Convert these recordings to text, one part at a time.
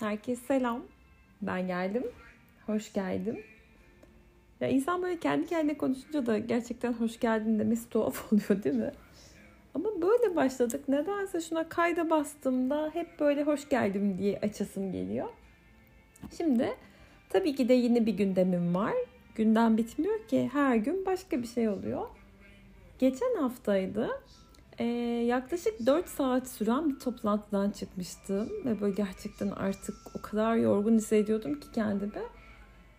Herkese selam. Ben geldim. Hoş geldim. Ya insan böyle kendi kendine konuşunca da gerçekten hoş geldin demesi tuhaf oluyor değil mi? Ama böyle başladık. Nedense şuna kayda bastığımda hep böyle hoş geldim diye açasım geliyor. Şimdi tabii ki de yine bir gündemim var. Gündem bitmiyor ki. Her gün başka bir şey oluyor. Geçen haftaydı. Ee, yaklaşık 4 saat süren bir toplantıdan çıkmıştım. Ve böyle gerçekten artık o kadar yorgun hissediyordum ki kendimi.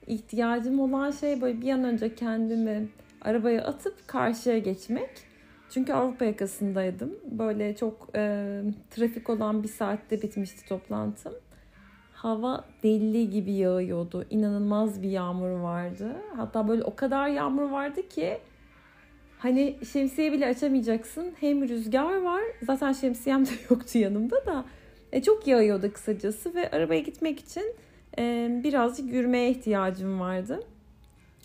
İhtiyacım olan şey böyle bir an önce kendimi arabaya atıp karşıya geçmek. Çünkü Avrupa yakasındaydım. Böyle çok e, trafik olan bir saatte bitmişti toplantım. Hava deli gibi yağıyordu. İnanılmaz bir yağmur vardı. Hatta böyle o kadar yağmur vardı ki hani şemsiye bile açamayacaksın. Hem rüzgar var. Zaten şemsiyem de yoktu yanımda da. E, çok yağıyordu kısacası ve arabaya gitmek için e, birazcık yürümeye ihtiyacım vardı.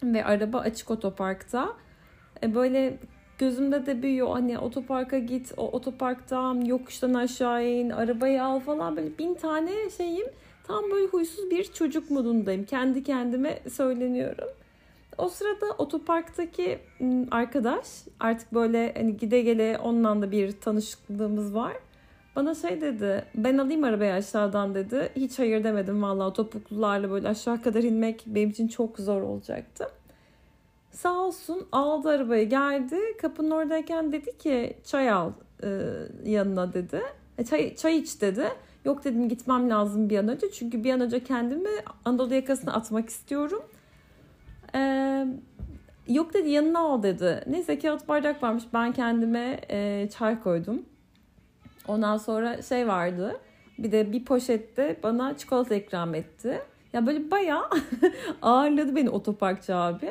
Ve araba açık otoparkta. E, böyle gözümde de büyüyor. Hani otoparka git, o otoparktan yokuştan aşağı in, arabayı al falan böyle bin tane şeyim. Tam böyle huysuz bir çocuk modundayım. Kendi kendime söyleniyorum. O sırada otoparktaki arkadaş artık böyle hani gide gele onunla da bir tanışıklığımız var. Bana şey dedi ben alayım arabayı aşağıdan dedi. Hiç hayır demedim vallahi topuklularla böyle aşağı kadar inmek benim için çok zor olacaktı. Sağ olsun aldı arabayı geldi. Kapının oradayken dedi ki çay al e, yanına dedi. E, çay, çay iç dedi. Yok dedim gitmem lazım bir an önce. Çünkü bir an önce kendimi Anadolu yakasına atmak istiyorum. Ee, yok dedi yanına al dedi. Neyse kağıt bardak varmış. Ben kendime e, çay koydum. Ondan sonra şey vardı. Bir de bir poşette bana çikolata ikram etti. Ya böyle bayağı ağırladı beni otoparkçı abi.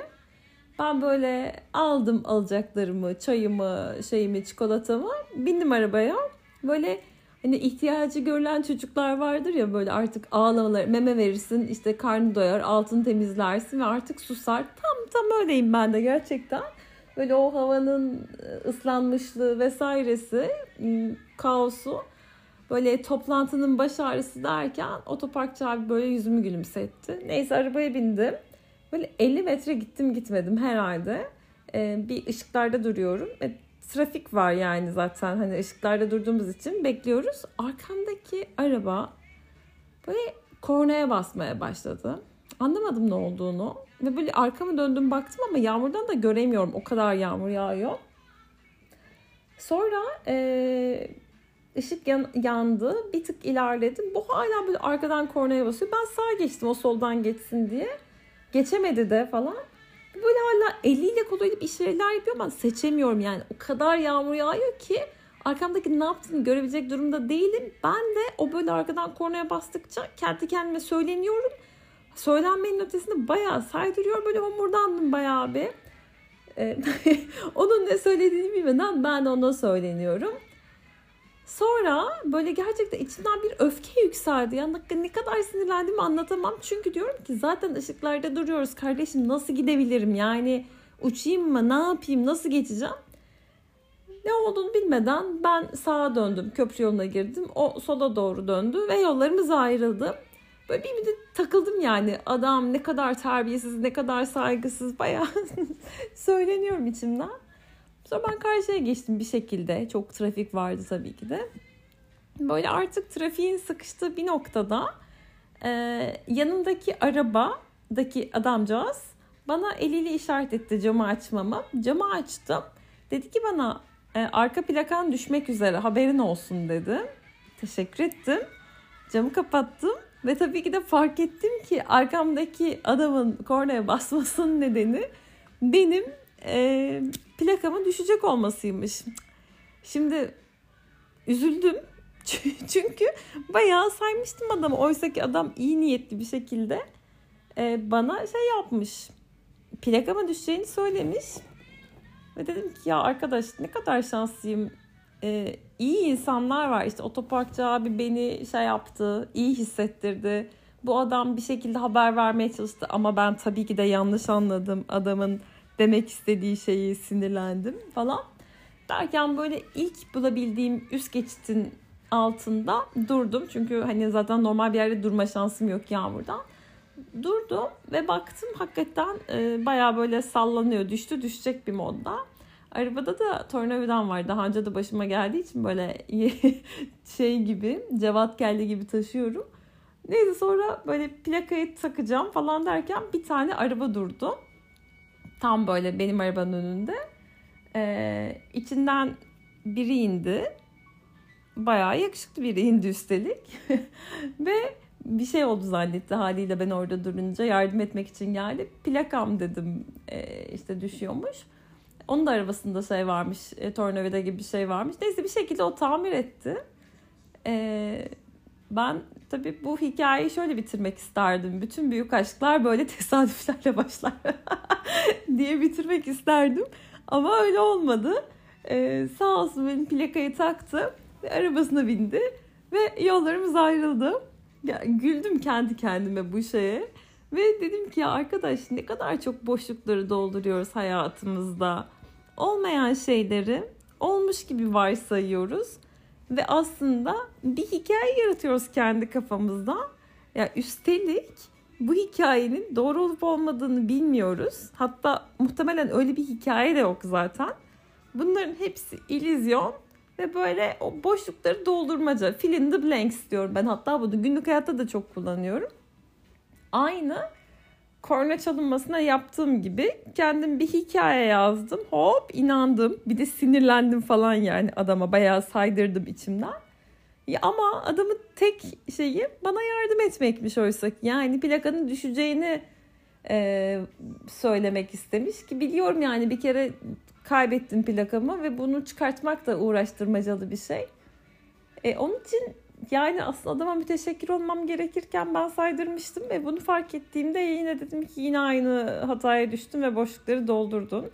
Ben böyle aldım alacaklarımı, çayımı, şeyimi, çikolatamı. Bindim arabaya. Böyle hani ihtiyacı görülen çocuklar vardır ya böyle artık ağlamalar, meme verirsin, işte karnı doyar, altını temizlersin ve artık susar. Tam tam öyleyim ben de gerçekten. Böyle o havanın ıslanmışlığı vesairesi, kaosu böyle toplantının baş ağrısı derken otoparkçı abi böyle yüzümü gülümsetti. Neyse arabaya bindim. Böyle 50 metre gittim gitmedim herhalde. Ee, bir ışıklarda duruyorum. E, trafik var yani zaten hani ışıklarda durduğumuz için bekliyoruz. Arkamdaki araba böyle kornaya basmaya başladı. Anlamadım ne olduğunu. Ve böyle arkamı döndüm baktım ama yağmurdan da göremiyorum. O kadar yağmur yağıyor. Sonra e, ışık yan, yandı. Bir tık ilerledim. Bu hala böyle arkadan kornaya basıyor. Ben sağa geçtim o soldan geçsin diye. Geçemedi de falan. Böyle hala eliyle koluyla bir şeyler yapıyor ama seçemiyorum yani. O kadar yağmur yağıyor ki arkamdaki ne yaptığını görebilecek durumda değilim. Ben de o böyle arkadan kornaya bastıkça kendi kendime söyleniyorum. Söylenmenin ötesinde bayağı saydırıyor. Böyle homurdandım bayağı bir. Ee, onun ne söylediğini bilmeden ben ona söyleniyorum. Sonra böyle gerçekten içimden bir öfke yükseldi. Yani ne kadar sinirlendiğimi anlatamam. Çünkü diyorum ki zaten ışıklarda duruyoruz kardeşim nasıl gidebilirim? Yani uçayım mı ne yapayım nasıl geçeceğim? Ne olduğunu bilmeden ben sağa döndüm. Köprü yoluna girdim. O sola doğru döndü ve yollarımız ayrıldı. Böyle bir müddet takıldım yani. Adam ne kadar terbiyesiz, ne kadar saygısız bayağı söyleniyorum içimden. Sonra ben karşıya geçtim bir şekilde. Çok trafik vardı tabii ki de. Böyle artık trafiğin sıkıştığı bir noktada e, yanımdaki arabadaki adamcağız bana eliyle işaret etti camı açmamı. Camı açtım. Dedi ki bana e, arka plakan düşmek üzere haberin olsun dedi. Teşekkür ettim. Camı kapattım ve tabii ki de fark ettim ki arkamdaki adamın kornaya basmasının nedeni benim e, plakamın düşecek olmasıymış. Şimdi üzüldüm. Çünkü bayağı saymıştım adamı. Oysa ki adam iyi niyetli bir şekilde e, bana şey yapmış. Plakama düşeceğini söylemiş. Ve dedim ki ya arkadaş ne kadar şanslıyım. E, iyi insanlar var. İşte otoparkçı abi beni şey yaptı. iyi hissettirdi. Bu adam bir şekilde haber vermeye çalıştı. Ama ben tabii ki de yanlış anladım. Adamın demek istediği şeyi sinirlendim falan. Derken böyle ilk bulabildiğim üst geçitin altında durdum. Çünkü hani zaten normal bir yerde durma şansım yok yağmurdan. Durdum ve baktım hakikaten e, baya böyle sallanıyor. Düştü düşecek bir modda. Arabada da tornavidan var. Daha önce de başıma geldiği için böyle şey gibi cevat kelle gibi taşıyorum. Neyse sonra böyle plakayı takacağım falan derken bir tane araba durdu. Tam böyle benim arabanın önünde. Ee, içinden biri indi. Bayağı yakışıklı biri indi üstelik. Ve bir şey oldu zannetti haliyle ben orada durunca yardım etmek için geldi. Plakam dedim e, işte düşüyormuş. Onun da arabasında şey varmış, e, tornavida gibi bir şey varmış. Neyse bir şekilde o tamir etti. E, ben tabii bu hikayeyi şöyle bitirmek isterdim. Bütün büyük aşklar böyle tesadüflerle başlar diye bitirmek isterdim. Ama öyle olmadı. E, sağ olsun benim plakayı taktı. Arabasına bindi ve yollarımız ayrıldı. Ya, güldüm kendi kendime bu şeye. Ve dedim ki ya arkadaş ne kadar çok boşlukları dolduruyoruz hayatımızda. Olmayan şeyleri olmuş gibi varsayıyoruz. Ve aslında bir hikaye yaratıyoruz kendi kafamızda. Ya üstelik bu hikayenin doğru olup olmadığını bilmiyoruz. Hatta muhtemelen öyle bir hikaye de yok zaten. Bunların hepsi illüzyon ve böyle o boşlukları doldurmaca. Fill in the blanks diyorum ben. Hatta bunu günlük hayatta da çok kullanıyorum. Aynı korna çalınmasına yaptığım gibi kendim bir hikaye yazdım. Hop inandım. Bir de sinirlendim falan yani adama. Bayağı saydırdım içimden. Ya ama adamın tek şeyi bana yardım etmekmiş oysa ki. Yani plakanın düşeceğini e, söylemek istemiş ki biliyorum yani bir kere kaybettim plakamı ve bunu çıkartmak da uğraştırmacalı bir şey. E, onun için yani aslında adama müteşekkir olmam gerekirken ben saydırmıştım ve bunu fark ettiğimde yine dedim ki yine aynı hataya düştüm ve boşlukları doldurdun.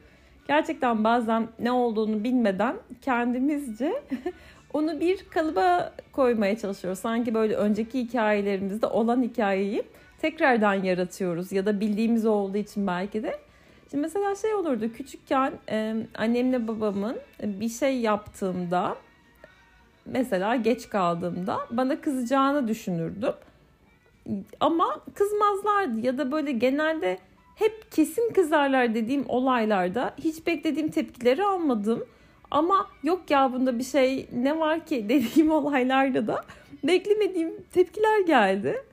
Gerçekten bazen ne olduğunu bilmeden kendimizce onu bir kalıba koymaya çalışıyoruz. Sanki böyle önceki hikayelerimizde olan hikayeyi tekrardan yaratıyoruz ya da bildiğimiz olduğu için belki de. Şimdi mesela şey olurdu küçükken annemle babamın bir şey yaptığımda mesela geç kaldığımda bana kızacağını düşünürdüm. Ama kızmazlardı ya da böyle genelde hep kesin kızarlar dediğim olaylarda hiç beklediğim tepkileri almadım. Ama yok ya bunda bir şey ne var ki dediğim olaylarda da beklemediğim tepkiler geldi.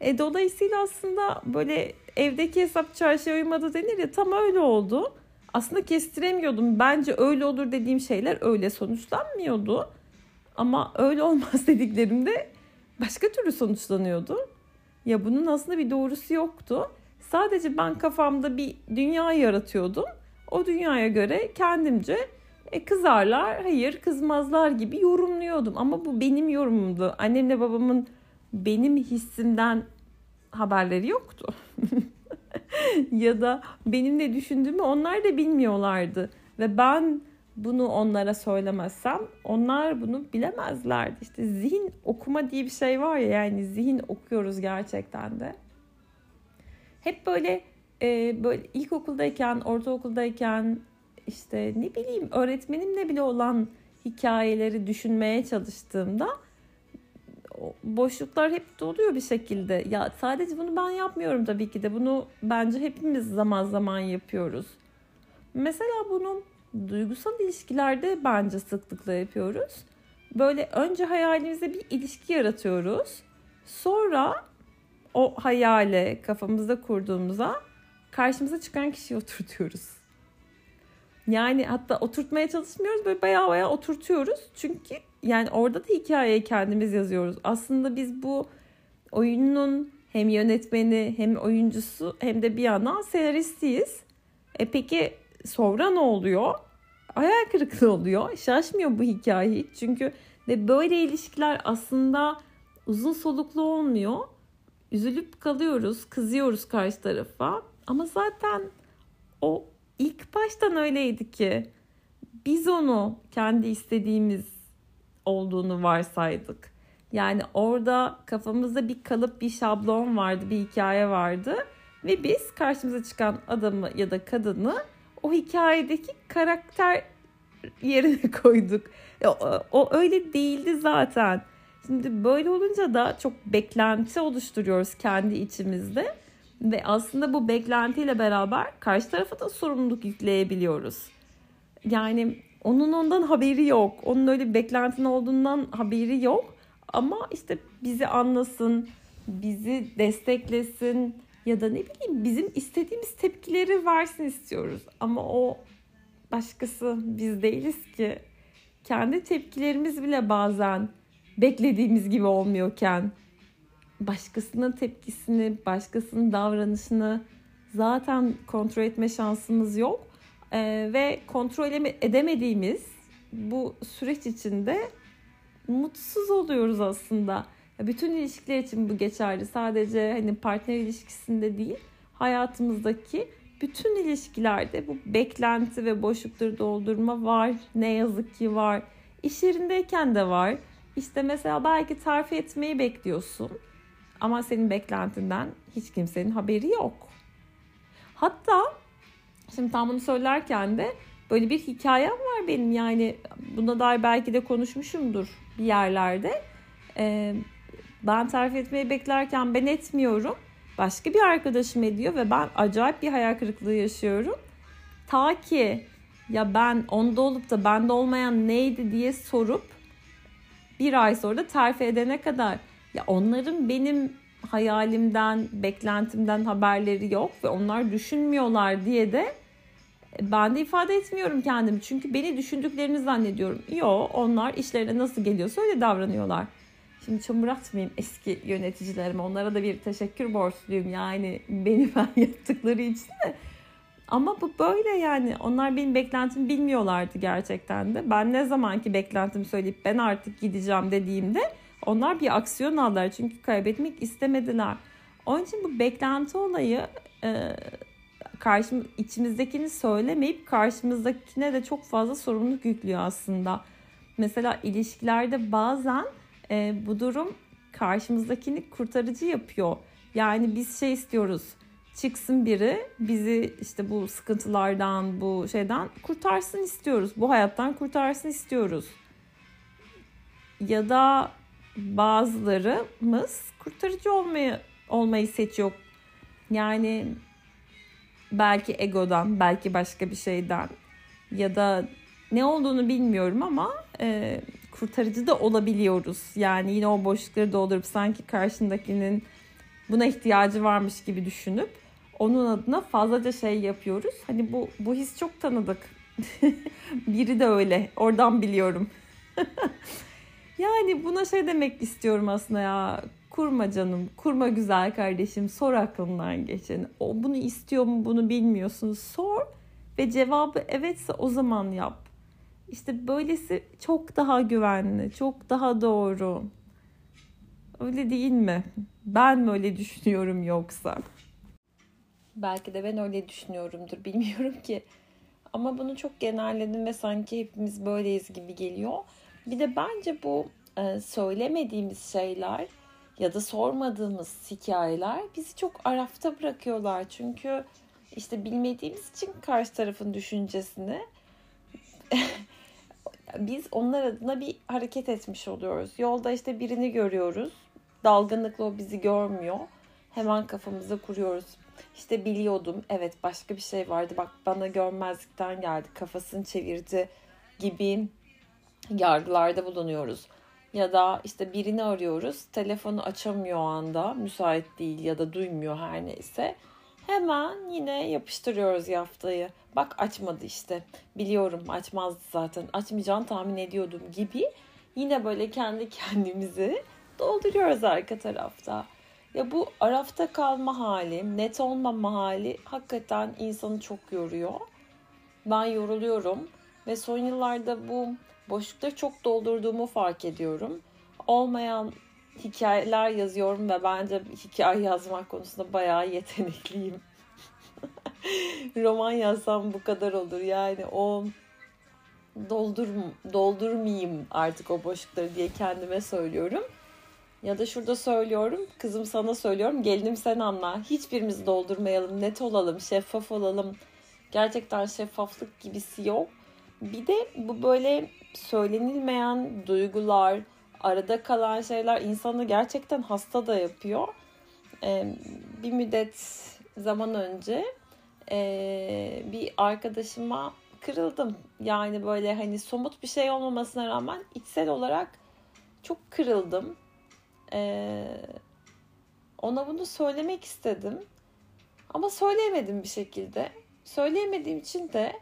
E, dolayısıyla aslında böyle evdeki hesap çarşıya uymadı denir ya tam öyle oldu. Aslında kestiremiyordum. Bence öyle olur dediğim şeyler öyle sonuçlanmıyordu. Ama öyle olmaz dediklerimde başka türlü sonuçlanıyordu. Ya bunun aslında bir doğrusu yoktu. Sadece ben kafamda bir dünya yaratıyordum. O dünyaya göre kendimce e, kızarlar, hayır kızmazlar gibi yorumluyordum. Ama bu benim yorumumdu. Annemle babamın benim hissimden haberleri yoktu. ya da benim ne düşündüğümü onlar da bilmiyorlardı. Ve ben bunu onlara söylemezsem onlar bunu bilemezlerdi. İşte zihin okuma diye bir şey var ya yani zihin okuyoruz gerçekten de. Hep böyle e, böyle ilkokuldayken, ortaokuldayken işte ne bileyim öğretmenimle bile olan hikayeleri düşünmeye çalıştığımda boşluklar hep doluyor bir şekilde. Ya sadece bunu ben yapmıyorum tabii ki de. Bunu bence hepimiz zaman zaman yapıyoruz. Mesela bunu duygusal ilişkilerde bence sıklıkla yapıyoruz. Böyle önce hayalimizde bir ilişki yaratıyoruz. Sonra o hayale kafamızda kurduğumuza karşımıza çıkan kişiyi oturtuyoruz. Yani hatta oturtmaya çalışmıyoruz böyle bayağı bayağı oturtuyoruz. Çünkü yani orada da hikayeyi kendimiz yazıyoruz. Aslında biz bu oyunun hem yönetmeni hem oyuncusu hem de bir yandan senaristiyiz. E peki sonra ne oluyor? Hayal kırıklığı oluyor. Şaşmıyor bu hikaye hiç. Çünkü de böyle ilişkiler aslında uzun soluklu olmuyor. Üzülüp kalıyoruz, kızıyoruz karşı tarafa. Ama zaten o ilk baştan öyleydi ki biz onu kendi istediğimiz olduğunu varsaydık. Yani orada kafamızda bir kalıp, bir şablon vardı, bir hikaye vardı ve biz karşımıza çıkan adamı ya da kadını o hikayedeki karakter yerine koyduk. O, o öyle değildi zaten. Şimdi böyle olunca da çok beklenti oluşturuyoruz kendi içimizde. Ve aslında bu beklentiyle beraber karşı tarafa da sorumluluk yükleyebiliyoruz. Yani onun ondan haberi yok. Onun öyle bir beklentin olduğundan haberi yok. Ama işte bizi anlasın, bizi desteklesin ya da ne bileyim bizim istediğimiz tepkileri versin istiyoruz. Ama o başkası biz değiliz ki. Kendi tepkilerimiz bile bazen beklediğimiz gibi olmuyorken başkasının tepkisini, başkasının davranışını zaten kontrol etme şansımız yok. Ee, ve kontrol edemediğimiz bu süreç içinde mutsuz oluyoruz aslında. Bütün ilişkiler için bu geçerli. Sadece hani partner ilişkisinde değil, hayatımızdaki bütün ilişkilerde bu beklenti ve boşlukları doldurma var. Ne yazık ki var. İş yerindeyken de var. İşte mesela belki terfi etmeyi bekliyorsun. Ama senin beklentinden hiç kimsenin haberi yok. Hatta şimdi tam bunu söylerken de böyle bir hikayem var benim. Yani buna dair belki de konuşmuşumdur bir yerlerde. Ee, ben terfi etmeyi beklerken ben etmiyorum. Başka bir arkadaşım ediyor ve ben acayip bir hayal kırıklığı yaşıyorum. Ta ki ya ben onda olup da bende olmayan neydi diye sorup bir ay sonra da terfi edene kadar ya onların benim hayalimden, beklentimden haberleri yok ve onlar düşünmüyorlar diye de ben de ifade etmiyorum kendimi. Çünkü beni düşündüklerini zannediyorum. Yo onlar işlerine nasıl geliyorsa öyle davranıyorlar. Şimdi çamur atmayayım eski yöneticilerime. Onlara da bir teşekkür borçluyum. Yani beni ben yaptıkları için de. Ama bu böyle yani. Onlar benim beklentimi bilmiyorlardı gerçekten de. Ben ne zamanki beklentimi söyleyip ben artık gideceğim dediğimde onlar bir aksiyon aldılar. Çünkü kaybetmek istemediler. Onun için bu beklenti olayı e, karşım, içimizdekini söylemeyip karşımızdakine de çok fazla sorumluluk yüklüyor aslında. Mesela ilişkilerde bazen e, bu durum karşımızdakini kurtarıcı yapıyor. Yani biz şey istiyoruz çıksın biri bizi işte bu sıkıntılardan bu şeyden kurtarsın istiyoruz. Bu hayattan kurtarsın istiyoruz. Ya da bazılarımız kurtarıcı olmayı olmayı seçiyor. Yani belki egodan, belki başka bir şeyden ya da ne olduğunu bilmiyorum ama e, kurtarıcı da olabiliyoruz. Yani yine o boşlukları doldurup sanki karşındakinin buna ihtiyacı varmış gibi düşünüp onun adına fazlaca şey yapıyoruz. Hani bu bu his çok tanıdık. Biri de öyle. Oradan biliyorum. yani buna şey demek istiyorum aslında ya. Kurma canım, kurma güzel kardeşim. Sor aklından geçeni. O bunu istiyor mu bunu bilmiyorsun. Sor ve cevabı evetse o zaman yap. İşte böylesi çok daha güvenli, çok daha doğru. Öyle değil mi? Ben mi öyle düşünüyorum yoksa? Belki de ben öyle düşünüyorumdur bilmiyorum ki. Ama bunu çok genelledim ve sanki hepimiz böyleyiz gibi geliyor. Bir de bence bu e, söylemediğimiz şeyler ya da sormadığımız hikayeler bizi çok arafta bırakıyorlar. Çünkü işte bilmediğimiz için karşı tarafın düşüncesini biz onlar adına bir hareket etmiş oluyoruz. Yolda işte birini görüyoruz. Dalgınlıkla o bizi görmüyor. Hemen kafamıza kuruyoruz. İşte biliyordum. Evet başka bir şey vardı. Bak bana görmezlikten geldi. Kafasını çevirdi gibi yargılarda bulunuyoruz. Ya da işte birini arıyoruz. Telefonu açamıyor o anda. Müsait değil ya da duymuyor her neyse. Hemen yine yapıştırıyoruz yaftayı. Bak açmadı işte. Biliyorum açmazdı zaten. Açmayacağını tahmin ediyordum gibi. Yine böyle kendi kendimizi dolduruyoruz arka tarafta. Ya bu arafta kalma hali, net olmama hali hakikaten insanı çok yoruyor. Ben yoruluyorum ve son yıllarda bu boşlukları çok doldurduğumu fark ediyorum. Olmayan hikayeler yazıyorum ve bence hikaye yazmak konusunda bayağı yetenekliyim. Roman yazsam bu kadar olur. Yani o doldur doldurmayayım artık o boşlukları diye kendime söylüyorum. Ya da şurada söylüyorum, kızım sana söylüyorum, gelinim sen anla. Hiçbirimizi doldurmayalım, net olalım, şeffaf olalım. Gerçekten şeffaflık gibisi yok. Bir de bu böyle söylenilmeyen duygular, arada kalan şeyler insanı gerçekten hasta da yapıyor. Ee, bir müddet zaman önce e, bir arkadaşıma kırıldım. Yani böyle hani somut bir şey olmamasına rağmen içsel olarak çok kırıldım. Ee, ona bunu söylemek istedim. Ama söyleyemedim bir şekilde. Söyleyemediğim için de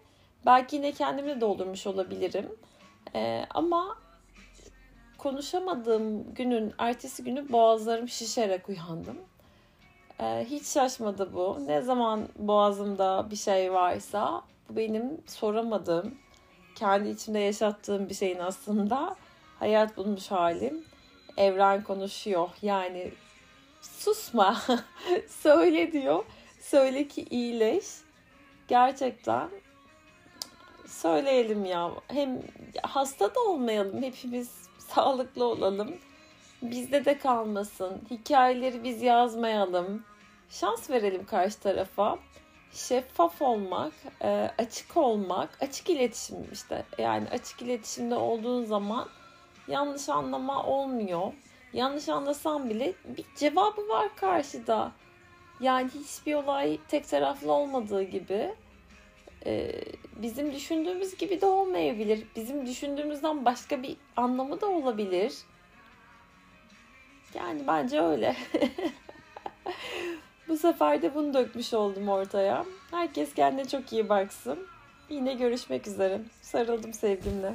belki yine kendimle doldurmuş olabilirim. Ee, ama konuşamadığım günün ertesi günü boğazlarım şişerek uyandım. Ee, hiç şaşmadı bu. Ne zaman boğazımda bir şey varsa bu benim soramadığım, kendi içimde yaşattığım bir şeyin aslında hayat bulmuş halim. Evren konuşuyor. Yani susma, söyle diyor. Söyle ki iyileş. Gerçekten söyleyelim ya. Hem hasta da olmayalım. Hepimiz sağlıklı olalım. Bizde de kalmasın. Hikayeleri biz yazmayalım. Şans verelim karşı tarafa. Şeffaf olmak, e, açık olmak, açık iletişim işte. Yani açık iletişimde olduğun zaman yanlış anlama olmuyor. Yanlış anlasam bile bir cevabı var karşıda. Yani hiçbir olay tek taraflı olmadığı gibi e, bizim düşündüğümüz gibi de olmayabilir. Bizim düşündüğümüzden başka bir anlamı da olabilir. Yani bence öyle. Bu sefer de bunu dökmüş oldum ortaya. Herkes kendine çok iyi baksın. Yine görüşmek üzere. Sarıldım sevgimle.